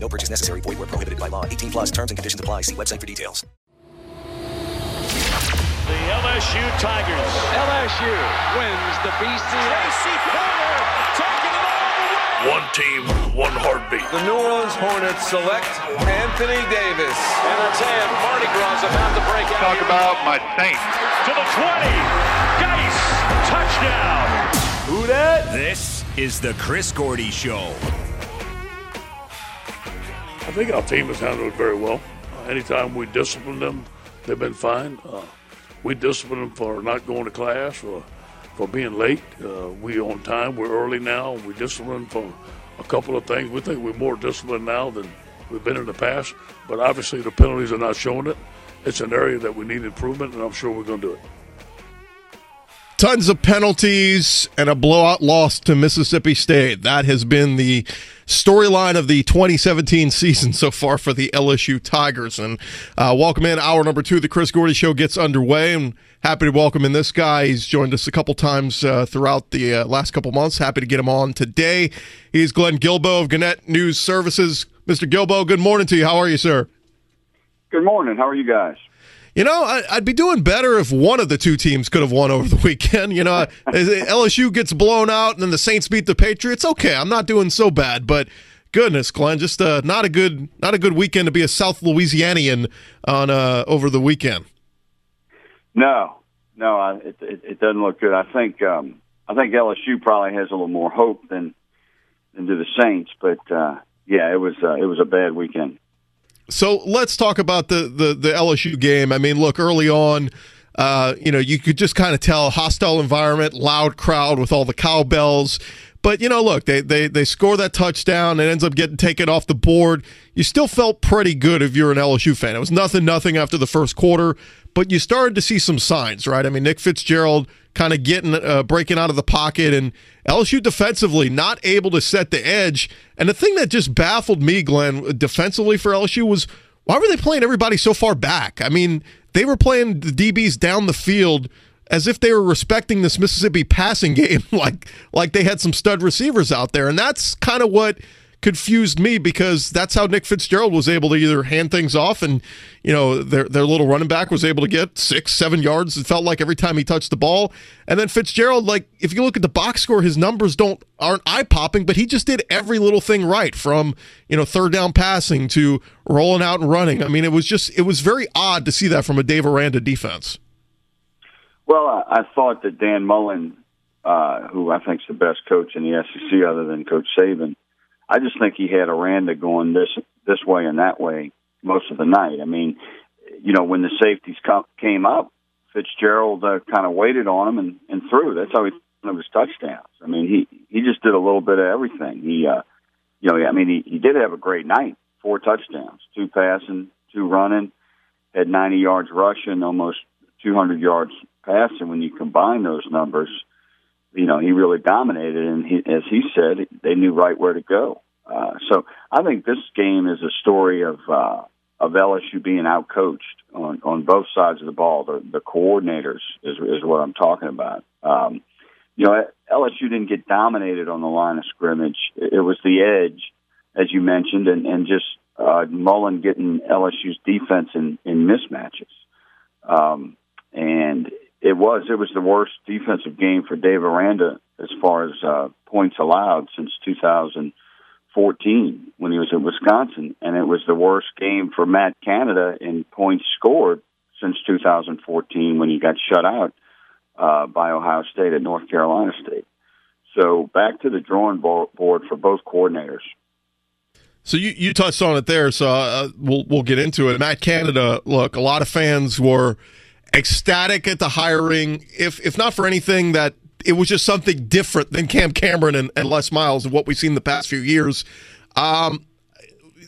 No purchase necessary. Void where prohibited by law. 18 plus terms and conditions apply. See website for details. The LSU Tigers. LSU wins the BCS. Tracy Porter taking it all the way. One team, one heartbeat. The New Orleans Hornets select Anthony Davis. And I tell you, Mardi Gras is about to break out. Talk about my Saints. To the 20. Geis. Touchdown. Who that? This is the Chris Gordy Show. Think our team has handled it very well. Uh, anytime we discipline them, they've been fine. Uh, we discipline them for not going to class or for being late. Uh, we on time. We're early now. We discipline for a couple of things. We think we're more disciplined now than we've been in the past. But obviously, the penalties are not showing it. It's an area that we need improvement, and I'm sure we're going to do it. Tons of penalties and a blowout loss to Mississippi State. That has been the storyline of the 2017 season so far for the LSU Tigers. And uh, welcome in hour number two. The Chris Gordy Show gets underway. And happy to welcome in this guy. He's joined us a couple times uh, throughout the uh, last couple months. Happy to get him on today. He's Glenn Guilbeau of Gannett News Services. Mr. Guilbeau, good morning to you. How are you, sir? Good morning. How are you guys? You know, I, would be doing better if one of the two teams could have won over the weekend. You know, LSU gets blown out and then the Saints beat the Patriots. Okay, I'm not doing so bad, but goodness, Glenn, just uh, not a good not a good weekend to be a South Louisianian on uh, over the weekend. No, no, I, it, it, it doesn't look good. I think um, I think LSU probably has a little more hope than than do the Saints, but uh, yeah, it was uh, it was a bad weekend. So let's talk about the, the, the LSU game. I mean, look, early on, uh, you know, you could just kind of tell hostile environment, loud crowd with all the cowbells. But you know, look, they they they score that touchdown and ends up getting taken off the board. You still felt pretty good if you're an LSU fan. It was nothing nothing after the first quarter, but you started to see some signs, right? I mean, Nick Fitzgerald kind of getting uh, breaking out of the pocket and LSU defensively not able to set the edge. And the thing that just baffled me, Glenn, defensively for LSU was why were they playing everybody so far back? I mean, they were playing the DBs down the field as if they were respecting this Mississippi passing game, like like they had some stud receivers out there, and that's kind of what confused me because that's how Nick Fitzgerald was able to either hand things off and you know their their little running back was able to get six seven yards. It felt like every time he touched the ball. And then Fitzgerald like if you look at the box score his numbers don't aren't eye popping but he just did every little thing right from you know third down passing to rolling out and running. I mean it was just it was very odd to see that from a Dave Aranda defense. Well, I, thought that Dan Mullen, uh, who I think is the best coach in the SEC other than Coach Saban, I just think he had Aranda going this this way and that way most of the night. I mean, you know, when the safeties came up, Fitzgerald uh, kind of waited on him and, and threw. That's how he one of his touchdowns. I mean, he he just did a little bit of everything. He, uh, you know, I mean, he, he did have a great night. Four touchdowns, two passing, two running, had 90 yards rushing, almost 200 yards passing. When you combine those numbers, you know, he really dominated, and he, as he said, they knew right where to go. Uh, so I think this game is a story of uh, of LSU being outcoached on on both sides of the ball. The, the coordinators is is what I'm talking about. Um, you know, LSU didn't get dominated on the line of scrimmage. It was the edge, as you mentioned, and and just uh, Mullen getting LSU's defense in in mismatches. Um, and it was it was the worst defensive game for Dave Aranda as far as uh, points allowed since 2014 when he was at Wisconsin, and it was the worst game for Matt Canada in points scored since 2014 when he got shut out uh, by Ohio State at North Carolina State. So back to the drawing board for both coordinators. So you, you touched on it there, so uh, we'll we'll get into it. Matt Canada, look, a lot of fans were ecstatic at the hiring, if if not for anything that it was just something different than Cam Cameron and, and Les Miles and what we've seen the past few years. Um,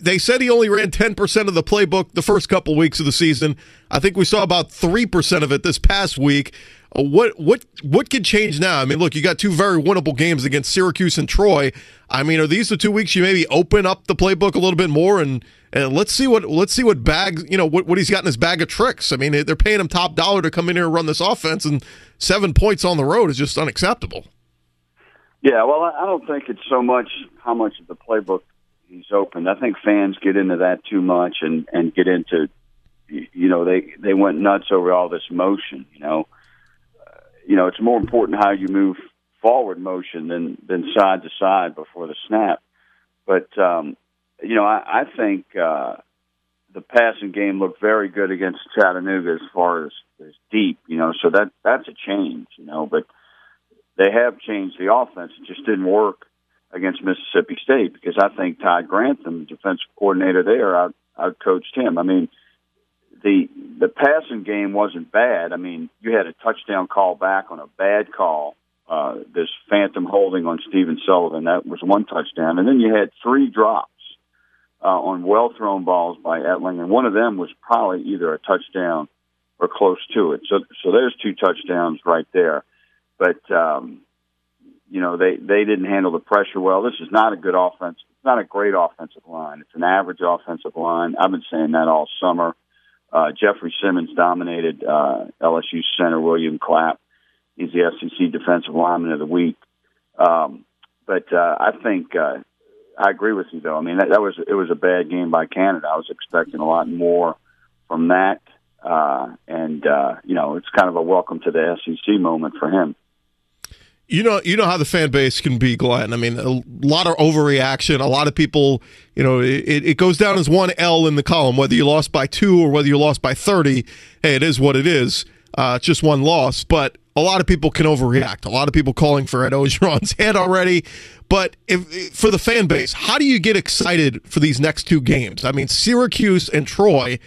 they said he only ran 10% of the playbook the first couple weeks of the season. I think we saw about 3% of it this past week. Uh, what what what could change now? I mean, look, you got two very winnable games against Syracuse and Troy. I mean, are these the two weeks you maybe open up the playbook a little bit more and and let's see what let's see what bag you know what, what he's got in his bag of tricks. I mean, they're paying him top dollar to come in here and run this offense, and seven points on the road is just unacceptable. Yeah, well, I don't think it's so much how much of the playbook he's opened. I think fans get into that too much and and get into, you know, they they went nuts over all this motion. You know, uh, you know, it's more important how you move forward motion than than side to side before the snap. But um, you know, I, I think uh, the passing game looked very good against Chattanooga as far as, as deep. You know, so that that's a change. You know, but they have changed the offense. It just didn't work against Mississippi State because I think Todd Grantham, the defensive coordinator there, out out coached him. I mean, the the passing game wasn't bad. I mean, you had a touchdown call back on a bad call. Uh, this phantom holding on Stephen Sullivan that was one touchdown, and then you had three drops uh, on well thrown balls by Etling, and one of them was probably either a touchdown or close to it. So, so there's two touchdowns right there. But um, you know they they didn't handle the pressure well. This is not a good offense. It's not a great offensive line. It's an average offensive line. I've been saying that all summer. Uh, Jeffrey Simmons dominated uh, LSU center William Clapp. He's the SEC Defensive Lineman of the Week. Um, but uh, I think uh, I agree with you, though. I mean, that, that was it was a bad game by Canada. I was expecting a lot more from that, uh, and uh, you know, it's kind of a welcome to the SEC moment for him. You know, you know how the fan base can be, Glenn. I mean, a lot of overreaction. A lot of people, you know, it, it goes down as one L in the column, whether you lost by two or whether you lost by thirty. Hey, it is what it is. Uh, it's just one loss, but a lot of people can overreact. A lot of people calling for Ed Orgeron's head already. But if for the fan base, how do you get excited for these next two games? I mean, Syracuse and Troy.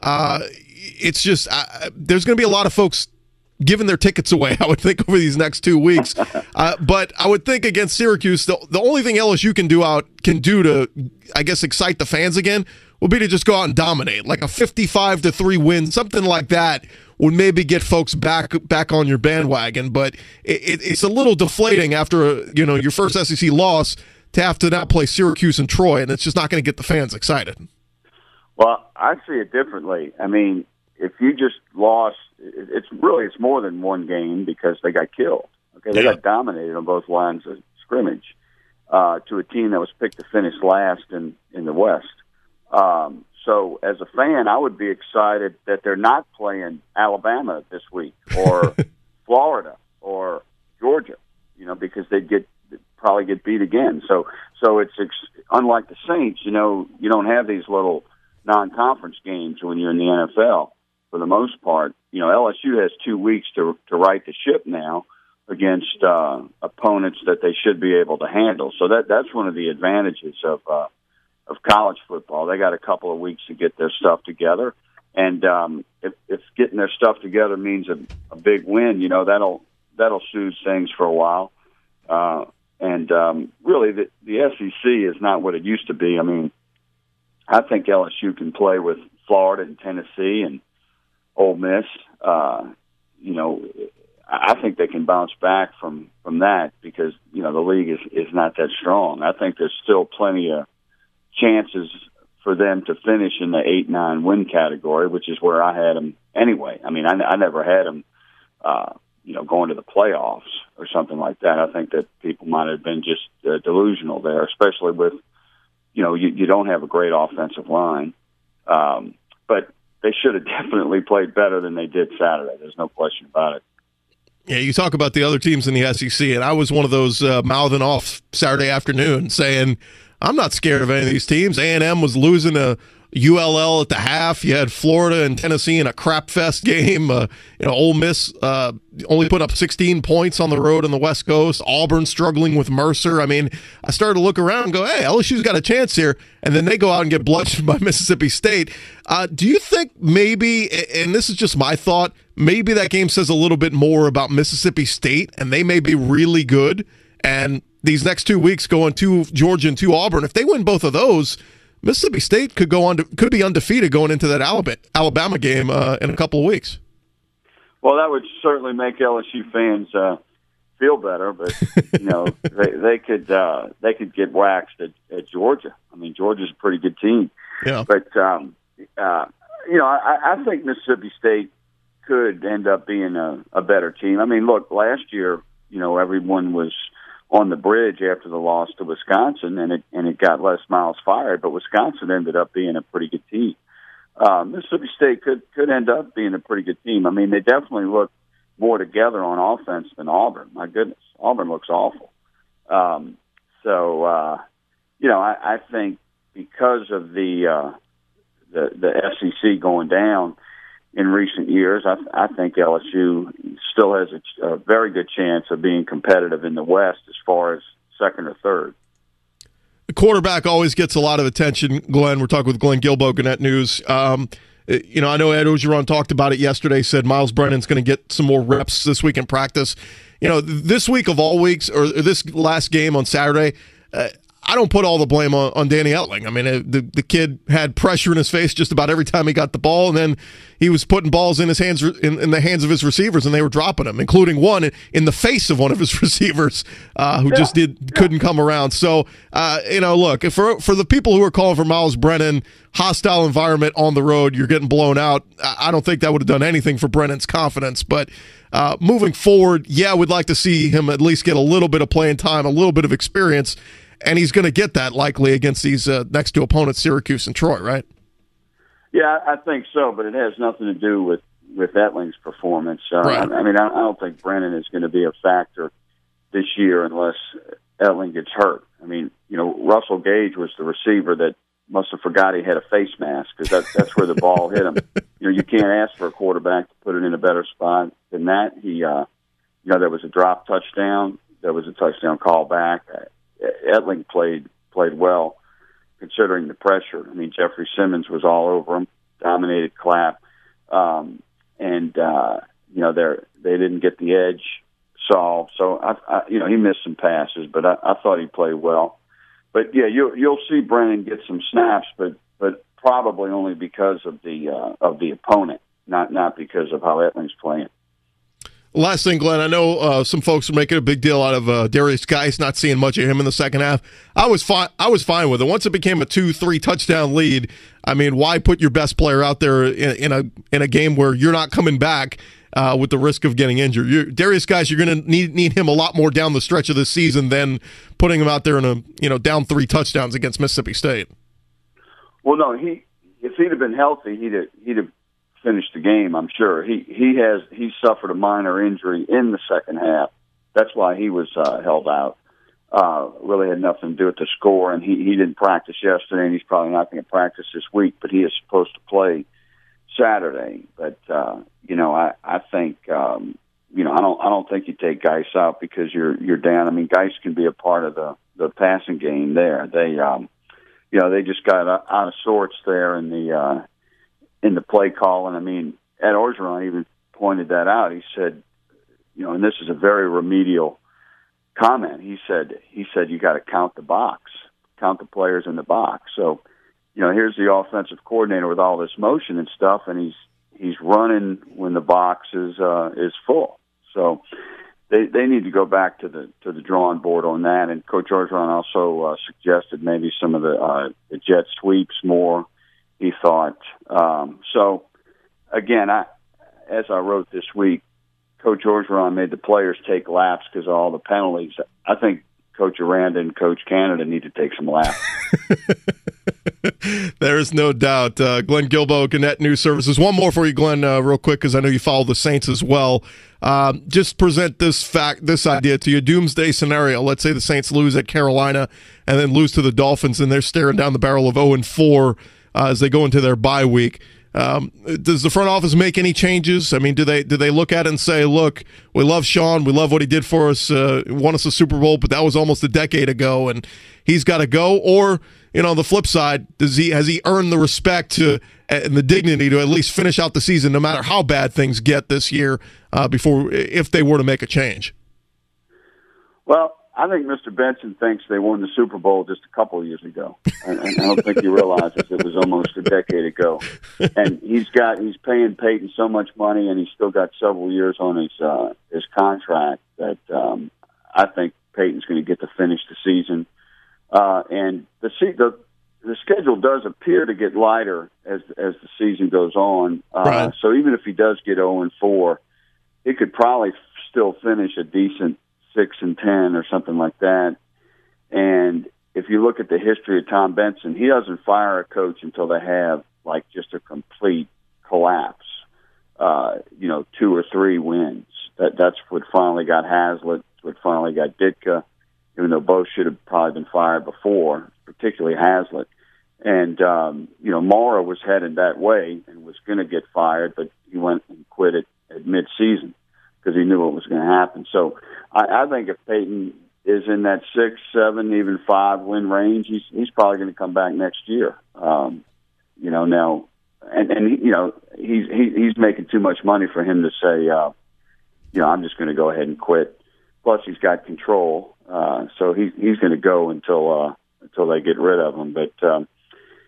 Uh, it's just uh, there's going to be a lot of folks giving their tickets away. I would think over these next two weeks. Uh, but I would think against Syracuse, the, the only thing LSU can do out can do to, I guess, excite the fans again would be to just go out and dominate, like a 55 to three win, something like that would maybe get folks back back on your bandwagon. But it, it, it's a little deflating after you know your first SEC loss to have to now play Syracuse and Troy, and it's just not going to get the fans excited. Well, I see it differently. I mean, if you just lost, it's really it's more than one game because they got killed. Okay, they yeah. got dominated on both lines of scrimmage uh, to a team that was picked to finish last in in the West. Um, so, as a fan, I would be excited that they're not playing Alabama this week or Florida or Georgia, you know, because they'd get probably get beat again. So, so it's ex- unlike the Saints. You know, you don't have these little non-conference games when you're in the NFL for the most part. You know, LSU has two weeks to to right the ship now against uh, opponents that they should be able to handle. So that that's one of the advantages of uh, of college football. They got a couple of weeks to get their stuff together, and um, if, if getting their stuff together means a, a big win, you know that'll that'll soothe things for a while. Uh, and um, really, the, the SEC is not what it used to be. I mean, I think LSU can play with Florida and Tennessee and Ole Miss. Uh, you know, I think they can bounce back from from that because you know the league is is not that strong. I think there's still plenty of chances for them to finish in the eight nine win category, which is where I had them anyway. I mean, I, I never had them, uh, you know, going to the playoffs or something like that. I think that people might have been just uh, delusional there, especially with, you know, you, you don't have a great offensive line, um, but they should have definitely played better than they did Saturday. There's no question about it. Yeah, you talk about the other teams in the SEC, and I was one of those uh, mouthing off Saturday afternoon saying I'm not scared of any of these teams. A&M was losing a ULL at the half. You had Florida and Tennessee in a crap fest game. Uh, you know, Ole Miss uh, only put up 16 points on the road on the West Coast. Auburn struggling with Mercer. I mean, I started to look around and go, "Hey, LSU's got a chance here," and then they go out and get bludgeoned by Mississippi State. Uh, do you think maybe, and this is just my thought, maybe that game says a little bit more about Mississippi State, and they may be really good, and these next two weeks going to Georgia and to Auburn, if they win both of those, Mississippi State could go on to, could be undefeated going into that Alabama game uh, in a couple of weeks. Well, that would certainly make LSU fans uh, feel better, but you know they they could uh, they could get waxed at, at Georgia. I mean, Georgia's a pretty good team. Yeah. But um, uh, you know, I, I think Mississippi State could end up being a, a better team. I mean, look, last year, you know, everyone was on the bridge after the loss to Wisconsin, and it and it got Les Miles fired, but Wisconsin ended up being a pretty good team. Uh, Mississippi State could could end up being a pretty good team. I mean, they definitely look more together on offense than Auburn. My goodness, Auburn looks awful. Um, so, uh, you know, I, I think because of the uh, the the SEC going down in recent years, I, I think LSU still has a, a very good chance of being competitive in the West as far as second or third. The quarterback always gets a lot of attention. Glenn, we're talking with Glenn Guilbeau, Gannett News. Um, you know, I know Ed Orgeron talked about it yesterday. Said Myles Brennan's going to get some more reps this week in practice. You know, this week of all weeks, or this last game on Saturday, uh, I don't put all the blame on, on Danny Etling. I mean, uh, the the kid had pressure in his face just about every time he got the ball, and then he was putting balls in his hands in, in the hands of his receivers, and they were dropping them, including one in the face of one of his receivers uh, who yeah. just did couldn't come around. So, uh, you know, look for for the people who are calling for Myles Brennan, hostile environment on the road, you're getting blown out. I don't think that would have done anything for Brennan's confidence, but. Uh, moving forward, yeah, we'd like to see him at least get a little bit of playing time, a little bit of experience and he's going to get that likely against these uh, next two opponents, Syracuse and Troy, right? Yeah, I think so, but it has nothing to do with with Etling's performance. Uh, right. I, mean, I, I don't think Brennan is going to be a factor this year unless Etling gets hurt. I mean, you know, Russell Gage was the receiver that must have forgot he had a face mask because that, that's where the ball hit him. You know, you can't ask for a quarterback to put it in a better spot than that. He, uh, you know, there was a drop touchdown. There was a touchdown call back. Etling played played well considering the pressure. I mean, Jeffrey Simmons was all over him, dominated Clapp, um, and uh, you know they they didn't get the edge solved. So I, I you know he missed some passes, but I, I thought he played well. But yeah, you you'll see Brennan get some snaps, but but probably only because of the uh, of the opponent, not not because of how Etling's playing. Last thing, Glenn, I know uh, some folks are making a big deal out of uh, Derrius Guice, not seeing much of him in the second half. I was fine. I was fine with it. Once it became a two, three touchdown lead, I mean, why put your best player out there in, in a in a game where you're not coming back uh, with the risk of getting injured? You're, Derrius Guice, you're going to need need him a lot more down the stretch of the season than putting him out there in a you know down three touchdowns against Mississippi State. Well, no, he if he'd have been healthy, he'd have, he'd have finish the game. I'm sure he he has he suffered a minor injury in the second half. That's why he was uh, held out. Uh, really had nothing to do with the score, and he he didn't practice yesterday, and he's probably not going to practice this week. But he is supposed to play Saturday. But uh, you know, I I think um, you know I don't I don't think you take Guice out because you're you're down. I mean, Guice can be a part of the the passing game there. They um, you know they just got out of sorts there in the uh, in the play call. And I mean, Ed Orgeron even pointed that out. He said, you know, and this is a very remedial comment. He said, he said, you got to count the box, count the players in the box. So, you know, here's the offensive coordinator with all this motion and stuff, and he's he's running when the box is uh, is full. So they they need to go back to the to the drawing board on that. And Coach Orgeron also uh, suggested maybe some of the uh, the jet sweeps more he thought. Um, so, again, I, as I wrote this week, Coach Orgeron made the players take laps because of all the penalties. I think Coach Aranda and Coach Canada need to take some laps. There's no doubt. Uh, Glenn Guilbeau, Gannett News Services. One more for you, Glenn, uh, real quick, because I know you follow the Saints as well. Um, just present this fact, this idea to you. Doomsday scenario. Let's say the Saints lose at Carolina and then lose to the Dolphins, and they're staring down the barrel of 0 and 4 uh, as they go into their bye week. Um, does the front office make any changes? I mean, do they do they look at it and say, "Look, we love Sean, we love what he did for us, uh, won us a Super Bowl, but that was almost a decade ago, and he's got to go"? Or you know, the flip side, does he has he earned the respect to and the dignity to at least finish out the season, no matter how bad things get this year, uh, before if they were to make a change? Well, I think Mr. Benson thinks they won the Super Bowl just a couple of years ago, and, and I don't think he realizes it was almost a decade ago. And he's got he's paying Payton so much money, and he's still got several years on his uh, his contract that um, I think Payton's going to get to finish the season. Uh, and the the the schedule does appear to get lighter as as the season goes on. Uh, Right. So even if he does get zero and four, he could probably still finish a decent six and ten or something like that. And if you look at the history of Tom Benson, he doesn't fire a coach until they have like just a complete collapse. Uh, you know, two or three wins. That that's what finally got Haslett. What finally got Ditka. Even though both should have probably been fired before, particularly Haslett. And um, you know, Mora was headed that way and was going to get fired, but he went and quit it at mid-season because he knew what was going to happen. So I, I think if Payton is in that six, seven, even five win range, he's he's probably going to come back next year. Um, you know now, and and he, you know he's he, he's making too much money for him to say, uh, you know, I'm just going to go ahead and quit. Plus, he's got control, uh, so he, he's going to go until uh, until they get rid of him. But um,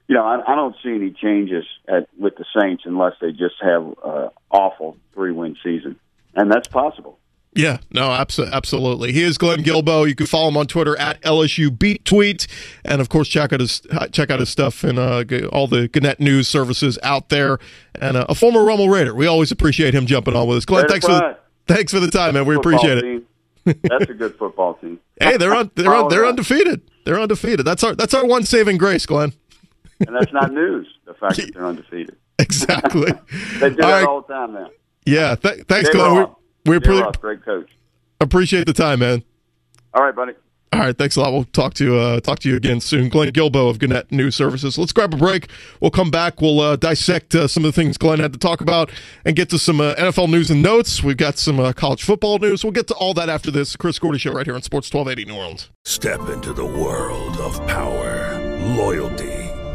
you know, I, I don't see any changes at with the Saints unless they just have uh, awful three win season, and that's possible. Yeah, no, abso- absolutely. He is Glenn Guilbeau. You can follow him on Twitter at LSU Beat Tweet, and of course check out his check out his stuff and uh, all the Gannett news services out there. And uh, a former Rummel Raider. We always appreciate him jumping on with us. Glenn, Raider thanks for the, thanks for the time, man. We Football appreciate it. team. That's a good football team. Hey, they're on they're on, they're undefeated. They're undefeated. That's our that's our one saving grace, Glenn. and that's not news. The fact that they're undefeated. Exactly. They do All that right. all the time now. Yeah. Th- thanks, Glenn. We, Roth. we Jay appre- Roth, great coach. appreciate the time, man. All right, buddy. All right, thanks a lot. We'll talk to you, uh, talk to you again soon. Glenn Guilbeau of Gannett News Services. Let's grab a break. We'll come back. We'll uh, dissect uh, some of the things Glenn had to talk about and get to some uh, NFL news and notes. We've got some uh, college football news. We'll get to all that after this. Chris Gordy Show right here on Sports 1280 New Orleans. Step into the world of power, loyalty,